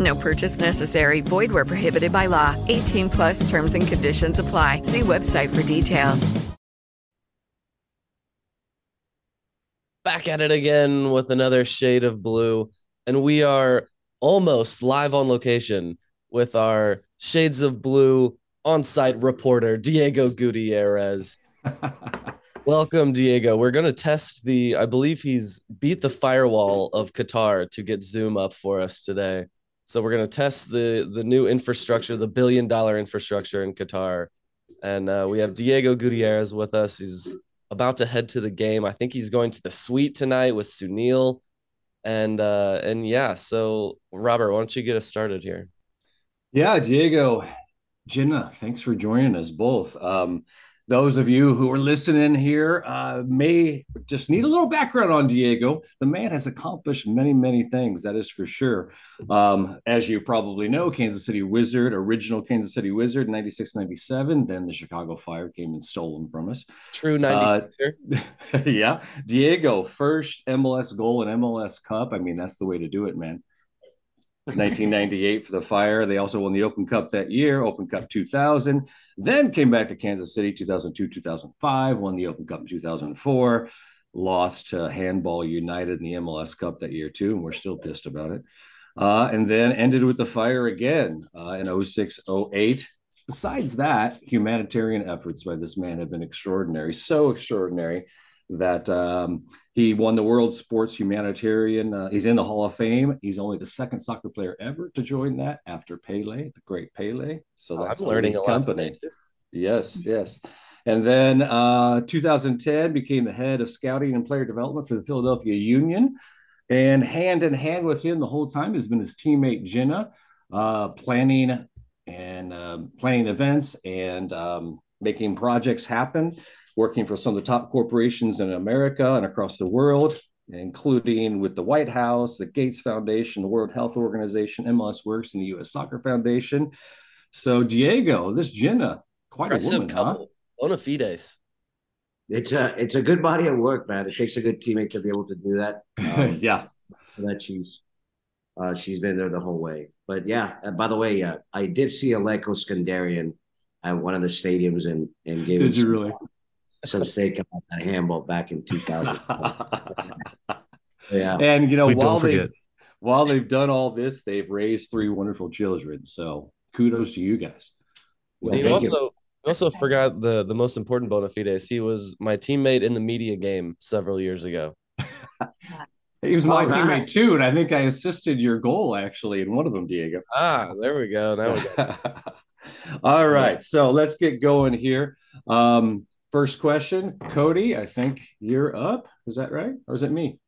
No purchase necessary. Void where prohibited by law. 18 plus terms and conditions apply. See website for details. Back at it again with another shade of blue. And we are almost live on location with our Shades of Blue on site reporter, Diego Gutierrez. Welcome, Diego. We're going to test the, I believe he's beat the firewall of Qatar to get Zoom up for us today. So we're going to test the the new infrastructure, the billion dollar infrastructure in Qatar. And uh, we have Diego Gutierrez with us. He's about to head to the game. I think he's going to the suite tonight with Sunil. And uh, and yeah, so Robert, why don't you get us started here? Yeah, Diego, Ginna, thanks for joining us both. Um, those of you who are listening here uh, may just need a little background on Diego. The man has accomplished many, many things, that is for sure. Um, as you probably know, Kansas City Wizard, original Kansas City Wizard, 96 97. Then the Chicago Fire came and stole him from us. True 96 uh, yeah. Diego, first MLS goal in MLS Cup. I mean, that's the way to do it, man. 1998 for the Fire. They also won the Open Cup that year, Open Cup 2000. Then came back to Kansas City 2002, 2005, won the Open Cup in 2004, lost to Handball United in the MLS Cup that year too, and we're still pissed about it. Uh, and then ended with the Fire again uh, in 06, 08. Besides that, humanitarian efforts by this man have been extraordinary, so extraordinary that um, he won the World Sports Humanitarian. Uh, he's in the Hall of Fame. He's only the second soccer player ever to join that after Pele, the great Pele. So that's I'm learning a lot company. Yes, yes. And then uh, 2010 became the head of scouting and player development for the Philadelphia Union. And hand in hand with him the whole time has been his teammate Ginna, uh, planning and uh, planning events and um, making projects happen working for some of the top corporations in America and across the world, including with the White House, the Gates Foundation, the World Health Organization, MLS Works, and the U.S. Soccer Foundation. So, Diego, this Ginna, quite Impressive a woman, couple. Huh? Bona fides. It's a it's a good body of work, man. It takes a good teammate to be able to do that. Um, yeah, that she's uh, she's been there the whole way. But yeah, uh, by the way, uh, I did see Alecko Eskandarian at one of the stadiums and and gave. Did you really? Some steak on that handball back in 2000. yeah. And, you know, we while they while they've done all this, they've raised three wonderful children. So kudos to you guys. Well, you also also forgot the the most important bona fides. He was my teammate in the media game several years ago. he was my right. teammate too, and I think I assisted your goal actually in one of them, Diego. Ah, there we go. Now we go. All right, so let's get going here. Um, first question, Cody. I think you're up. Is that right, or is it me?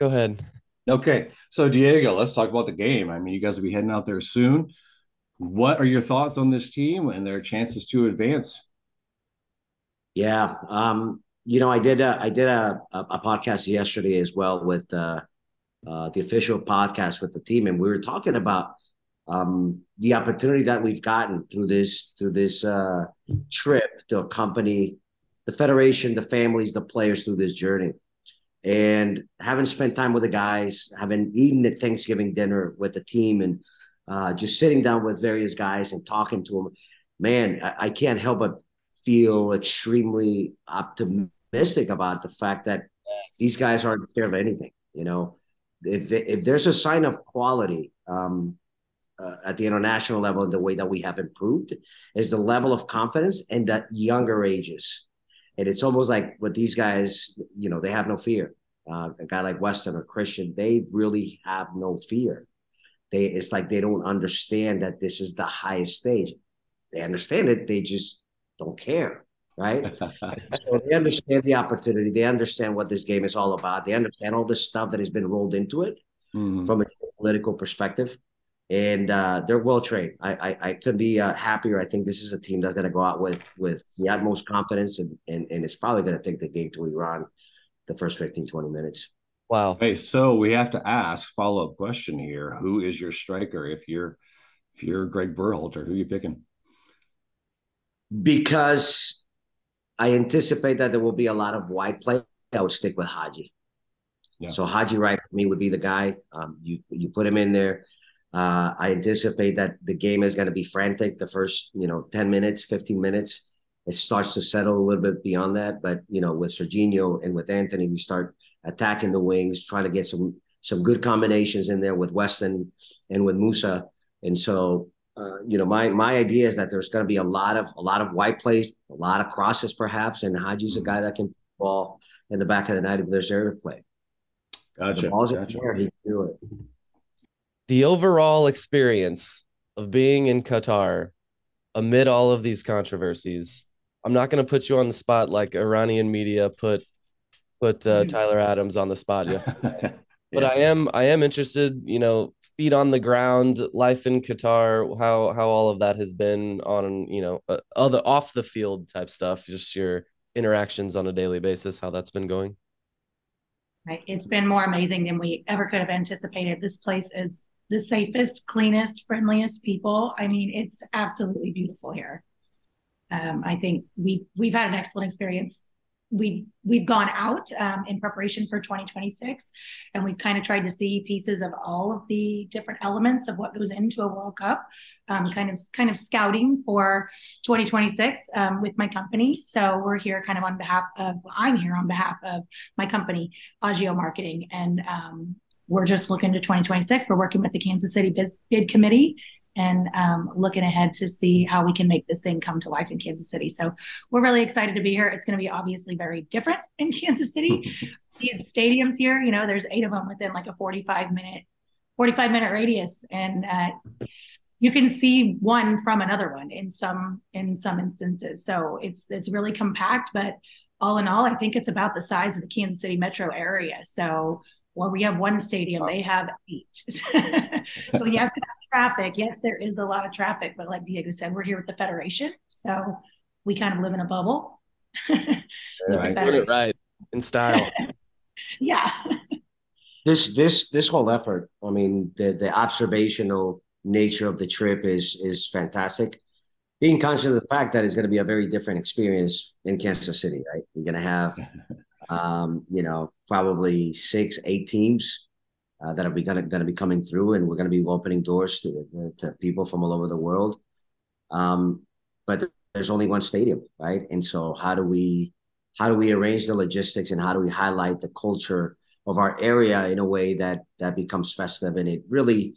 Go ahead. Okay, so Diego, let's talk about the game. I mean, you guys will be heading out there soon. What are your thoughts on this team and their chances to advance? Yeah, um, you know, I did a, I did a, a podcast yesterday as well with uh, uh, the official podcast with the team, and we were talking about um, the opportunity that we've gotten through this through this uh, trip to accompany the federation, the families, the players through this journey. And having spent time with the guys, having eaten at Thanksgiving dinner with the team, and uh, just sitting down with various guys and talking to them, man, I, I can't help but feel extremely optimistic about the fact that yes. these guys aren't scared of anything. You know, if if there's a sign of quality um, uh, at the international level in the way that we have improved, is the level of confidence and that younger ages. And it's almost like with these guys, you know, they have no fear. Uh, a guy like Weston or Christian, they really have no fear. They it's like they don't understand that this is the highest stage. They understand it, they just don't care, right? so they understand the opportunity. They understand what this game is all about. They understand all the stuff that has been rolled into it mm-hmm. from a political perspective and uh, they're well trained. I, I, I couldn't be uh, happier. I think this is a team that's going to go out with with the utmost confidence, and and, and it's probably going to take the game to Iran the first 15, 20 minutes. Wow. Hey, so we have to ask follow up question here: Who is your striker? If you're if you're Greg Berhalter, who are you picking? Because I anticipate that there will be a lot of wide play. I would stick with Haji. Yeah. So Haji right for me would be the guy. Um, you you put him in there uh, I anticipate that the game is going to be frantic the first, you know, 10 minutes, 15 minutes. It starts to settle a little bit beyond that. But, you know, with Sergiño and with Anthony, we start attacking the wings, trying to get some some good combinations in there with Weston and with Musah. And so, uh, you know, my my idea is that there's going to be a lot of a lot of white plays, a lot of crosses, perhaps. And Haji's a guy that can ball in the back of the net if there's air play. Gotcha. The ball's gotcha. there, he can do it the overall experience of being in Qatar amid all of these controversies. I'm not going to put you on the spot like Iranian media put put uh, mm. Tyler Adams on the spot yeah. But I am I am interested, you know, feet on the ground, life in Qatar, how how all of that has been on, you know, uh, other off the field type stuff, just your interactions on a daily basis, how that's been going. Right. It's been more amazing than we ever could have anticipated. This place is the safest, cleanest, friendliest people. I mean, it's absolutely beautiful here. Um, I think we've we've had an excellent experience. We've we've gone out um, in preparation for 2026, and we've kind of tried to see pieces of all of the different elements of what goes into a World Cup. Um, kind of kind of scouting for 2026 um, with my company. So we're here kind of on behalf of I'm here on behalf of my company, Agio Marketing, and um, we're just looking to 2026. We're working with the Kansas City Bid, Bid Committee and um, looking ahead to see how we can make this thing come to life in Kansas City. So we're really excited to be here. It's going to be obviously very different in Kansas City. These stadiums here, you know, there's eight of them within like a 45 minute, 45 minute radius, and uh, you can see one from another one in some in some instances. So it's it's really compact, but all in all, I think it's about the size of the Kansas City metro area. So well, we have one stadium, they have eight. so yes, traffic. Yes, there is a lot of traffic, but like Diego said, we're here with the Federation. So we kind of live in a bubble. right. Put it right in style. yeah. This this this whole effort, I mean, the the observational nature of the trip is is fantastic. Being conscious of the fact that it's going to be a very different experience in Kansas City, right? You're going to have um, you know, probably six, eight teams uh, that are going to be coming through, and we're going to be opening doors to to people from all over the world. Um, but there's only one stadium, right? And so, how do we how do we arrange the logistics, and how do we highlight the culture of our area in a way that that becomes festive and it really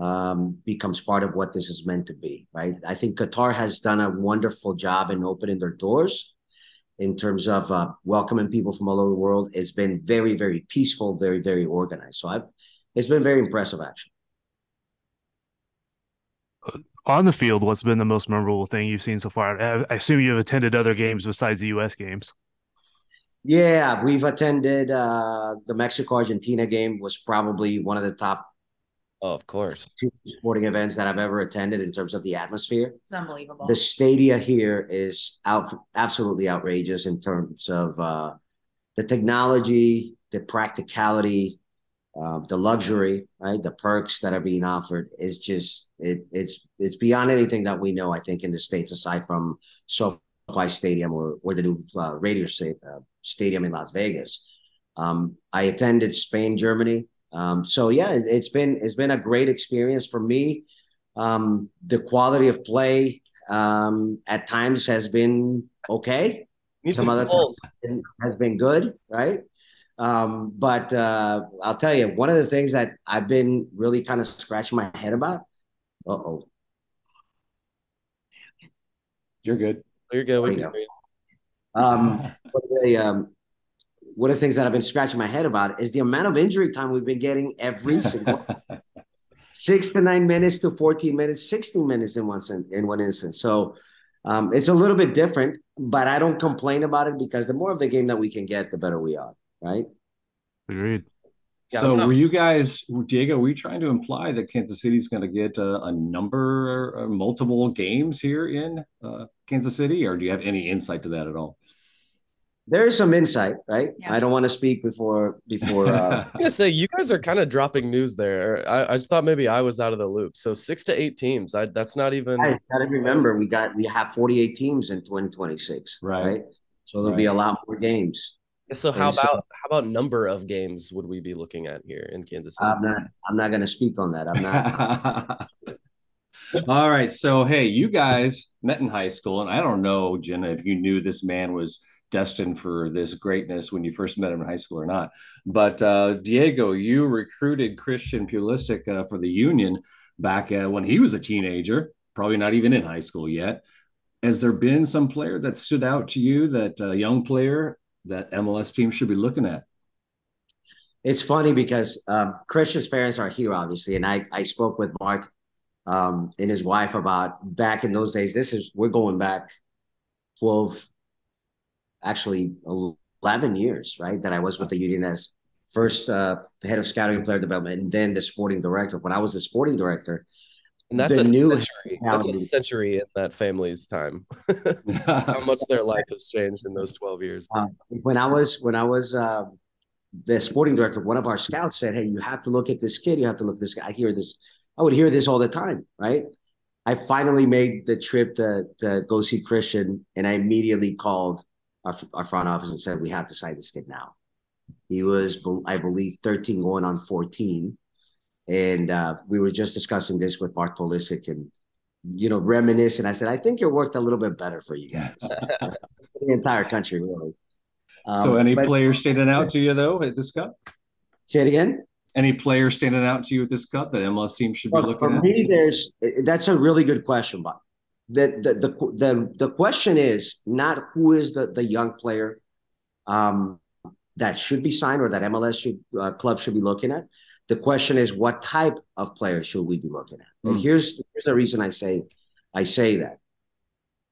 um, becomes part of what this is meant to be, right? I think Qatar has done a wonderful job in opening their doors in terms of uh, welcoming people from all over the world. It's been very, very peaceful, very, very organized. So I've, it's been very impressive, actually. on the field, what's been the most memorable thing you've seen so far? I assume you've attended other games besides the U.S. games. Yeah, we've attended uh, the Mexico Argentina game. Was probably one of the top. Oh, of course. Two sporting events that I've ever attended in terms of the atmosphere. It's unbelievable. The stadia here is out, absolutely outrageous in terms of uh, the technology, the practicality, uh, the luxury, right? The perks that are being offered is just it, it's it's beyond anything that we know. I think in the states, aside from SoFi Stadium or or the new uh, Raiders uh, Stadium in Las Vegas. Um, I attended Spain, Germany. Um, so yeah, it, has been it's been a great experience for me. Um, the quality of play um, at times has been okay. Some other times has been good, right? Um, but uh, I'll tell you, one of the things that I've been really kind of scratching my head about. Uh oh. You're good. You're good. We can um, one, of the, um, one of the things that I've been scratching my head about is the amount of injury time we've been getting every single six to nine minutes to 14 minutes, 16 minutes in one in one instance. So um, it's a little bit different, but I don't complain about it because the more of the game that we can get, the better we are right? Agreed. Yeah, so were you guys, Diego? Were you trying to imply that Kansas City is going to get a, a number, or multiple games here in uh, Kansas City, or do you have any insight to that at all? There is some insight, right? Yeah. I don't want to speak before before. Uh... I'm gonna say you guys are kind of dropping news there. I, I just thought maybe I was out of the loop. So six to eight teams. I, that's not even. I got to remember we got we have 48 teams in 2026, right? right? So there'll right. be a lot more games. So how about how about number of games would we be looking at here in Kansas City? I'm not I'm not going to speak on that. I'm not. All right. So hey, you guys met in high school, and I don't know, Ginna, if you knew this man was destined for this greatness when you first met him in high school or not. But uh, Diego, you recruited Christian Pulisic uh, for the Union back uh, when he was a teenager, probably not even in high school yet. Has there been some player that stood out to you, that uh, young player that MLS team should be looking at? It's funny because um, Christian's parents are here, obviously, and I I spoke with Mark um, and his wife about back in those days. This is we're going back twelve, actually eleven years, right? That I was with the Union as first uh, head of scouting and player development, and then the sporting director. When I was the sporting director, and that's a new century. That's a century in that family's time. How much their life has changed in those twelve years. Uh, when I was when I was uh, the sporting director, one of our scouts said, "Hey, you have to look at this kid. You have to look at this guy." I hear this. I would hear this all the time, right? I finally made the trip to, to go see Christian, and I immediately called our, our front office and said, "We have to sign this kid now." He was, I believe, 13 going on 14 and uh, we were just discussing this with Mark Pulisic and, you know, reminiscing. I said, I think it worked a little bit better for you guys. the entire country, really. Um, so, any but, players standing out to you, though, at this cup? Say it again. Any players standing out to you at this cup that MLS team should be well, looking for at? For me, there's that's a really good question, but the the the the, the question is not who is the the young player um, that should be signed or that MLS should uh, club should be looking at. The question is, what type of player should we be looking at? Mm. And hmm. here's here's the reason I say I say that.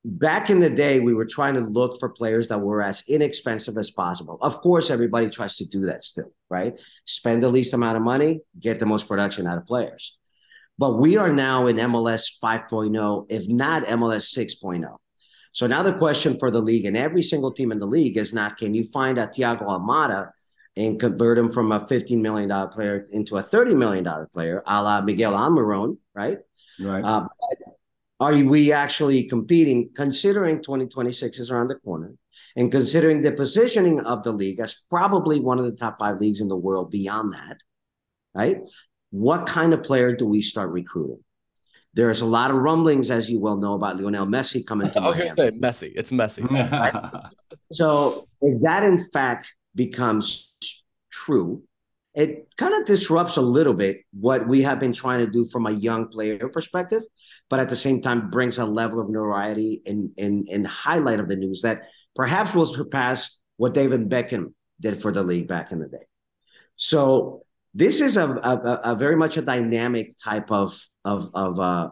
Back in the day, we were trying to look for players that were as inexpensive as possible. Of course, everybody tries to do that still, right? Spend the least amount of money, get the most production out of players. But we are now in MLS 5.0, if not MLS 6.0. So now the question for the league and every single team in the league is not can you find a Thiago Almada and convert him from a $15 million player into a $30 million player, a la Miguel Almiron, right? Right. Uh, are we actually competing, considering 2026 is around the corner, and considering the positioning of the league as probably one of the top five leagues in the world beyond that, right? What kind of player do we start recruiting? There's a lot of rumblings, as you well know, about Lionel Messi coming to. I was going to say Messi. It's Messi. right? So if that in fact becomes true, it kind of disrupts a little bit what we have been trying to do from a young player perspective, but at the same time brings a level of notoriety and and, and highlight of the news that perhaps will surpass what David Beckham did for the league back in the day. So this is a, a, a very much a dynamic type of of of uh,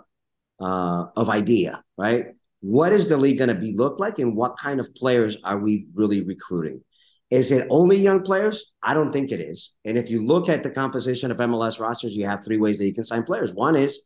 uh, of idea, right? What is the league going to be look like, and what kind of players are we really recruiting? Is it only young players? I don't think it is. And if you look at the composition of MLS rosters, you have three ways that you can sign players. One is,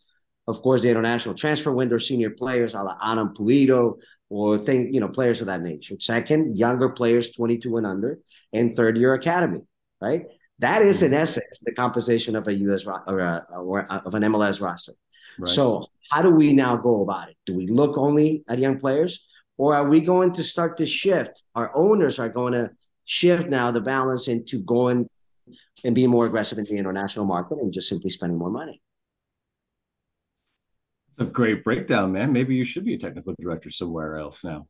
of course, the international transfer window, senior players, a la Alan Pulido, or thing, you know, players of that nature. Second, younger players, 22 and under, and third year academy, right? That is in mm-hmm. essence the composition of a US or, a, or a, of an MLS roster. Right. So how do we now go about it? Do we look only at young players, or are we going to start to shift? Our owners are going to shift now the balance into going and being more aggressive in the international market and just simply spending more money. A great breakdown, man. Maybe you should be a technical director somewhere else now.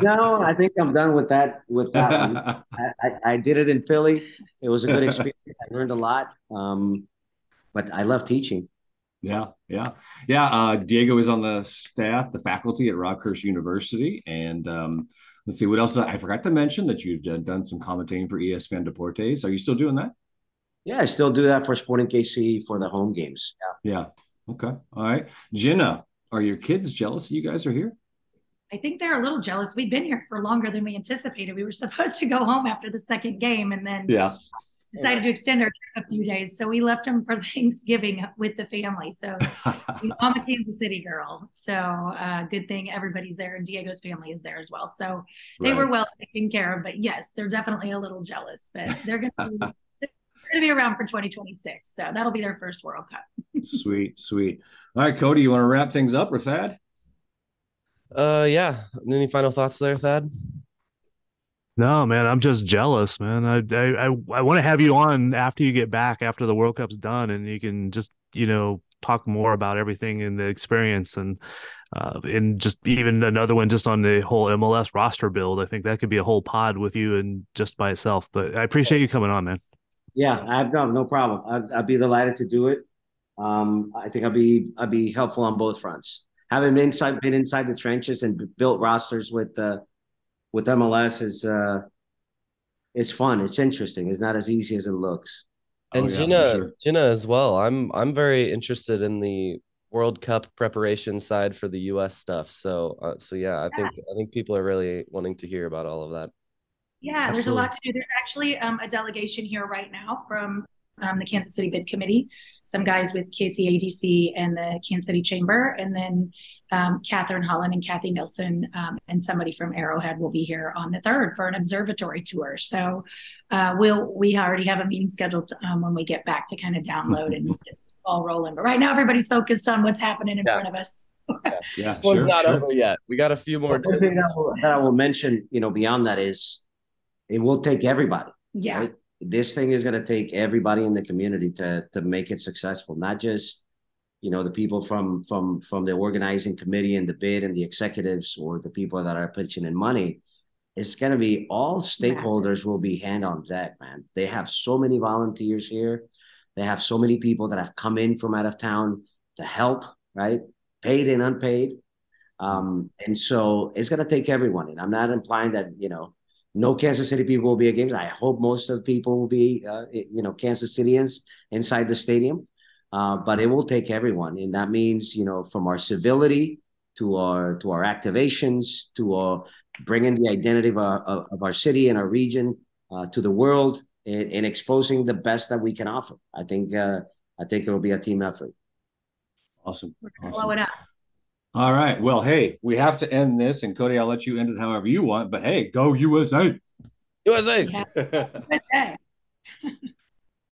no, I think I'm done with that. With that, I, I, I, did it in Philly. It was a good experience. I learned a lot, um, but I love teaching. Yeah, yeah, yeah. Uh, Diego is on the staff, the faculty at Rockhurst University, and um, Let's see what else. I forgot to mention that you've done some commentating for ESPN Deportes. Are you still doing that? Yeah, I still do that for Sporting KC for the home games. Yeah. Yeah. Okay. All right. Ginna, are your kids jealous you guys are here? I think they're a little jealous. We've been here for longer than we anticipated. We were supposed to go home after the second game, and then yeah, decided to extend our trip a few days. So we left them for Thanksgiving with the family. So I'm a Kansas City girl. So uh, good thing everybody's there and Diego's family is there as well. So they right. were well taken care of. But yes, they're definitely a little jealous, but they're going to be. Going to be around for 2026, so that'll be their first World Cup. sweet, sweet. All right, Cody, you want to wrap things up or Thad? Uh, yeah. Any final thoughts there, Thad? No, man, I'm just jealous, man. I I I, I want to have you on after you get back after the World Cup's done, and you can just you know talk more about everything and the experience and uh, and just even another one just on the whole MLS roster build. I think that could be a whole pod with you and just by itself. But I appreciate you coming on, man. Yeah, I've no no problem. I'd, I'd be delighted to do it. Um, I think I'll be I'll be helpful on both fronts. Having been inside been inside the trenches and built rosters with. Uh, with MLS is uh, it's fun. It's interesting. It's not as easy as it looks. And oh, yeah, Ginna, sure. Ginna as well. I'm I'm very interested in the World Cup preparation side for the U.S. stuff. So uh, so yeah, I yeah. think I think people are really wanting to hear about all of that. Yeah, Absolutely. there's a lot to do. There's actually um, a delegation here right now from um, the Kansas City Bid Committee, some guys with KCADC and the Kansas City Chamber, and then um, Catherine Holland and Kathy Nelson um, and somebody from Arrowhead will be here on the third for an observatory tour. So uh, we'll we already have a meeting scheduled um, when we get back to kind of download and get all rolling. But right now, everybody's focused on what's happening in yeah. front of us. yeah, yeah well, sure, not sure. over yet. We got a few more. One thing I, will, that I will mention, you know, beyond that is it will take everybody. Yeah. Right? this thing is going to take everybody in the community to to make it successful not just you know the people from from from the organizing committee and the bid and the executives or the people that are pitching in money it's going to be all stakeholders Massive. will be hand on deck man they have so many volunteers here they have so many people that have come in from out of town to help right paid and unpaid um, and so it's going to take everyone and i'm not implying that you know no Kansas City people will be at games. I hope most of the people will be, uh, you know, Kansas Cityans inside the stadium. Uh, but it will take everyone, and that means, you know, from our civility to our to our activations to our bringing the identity of our of our city and our region uh, to the world and, and, exposing the best that we can offer. I think uh, I think it will be a team effort. Awesome. awesome. Blow it up. All right. Well, hey, we have to end this, and Cody, I'll let you end it however you want. But hey, go USA! USA! USA.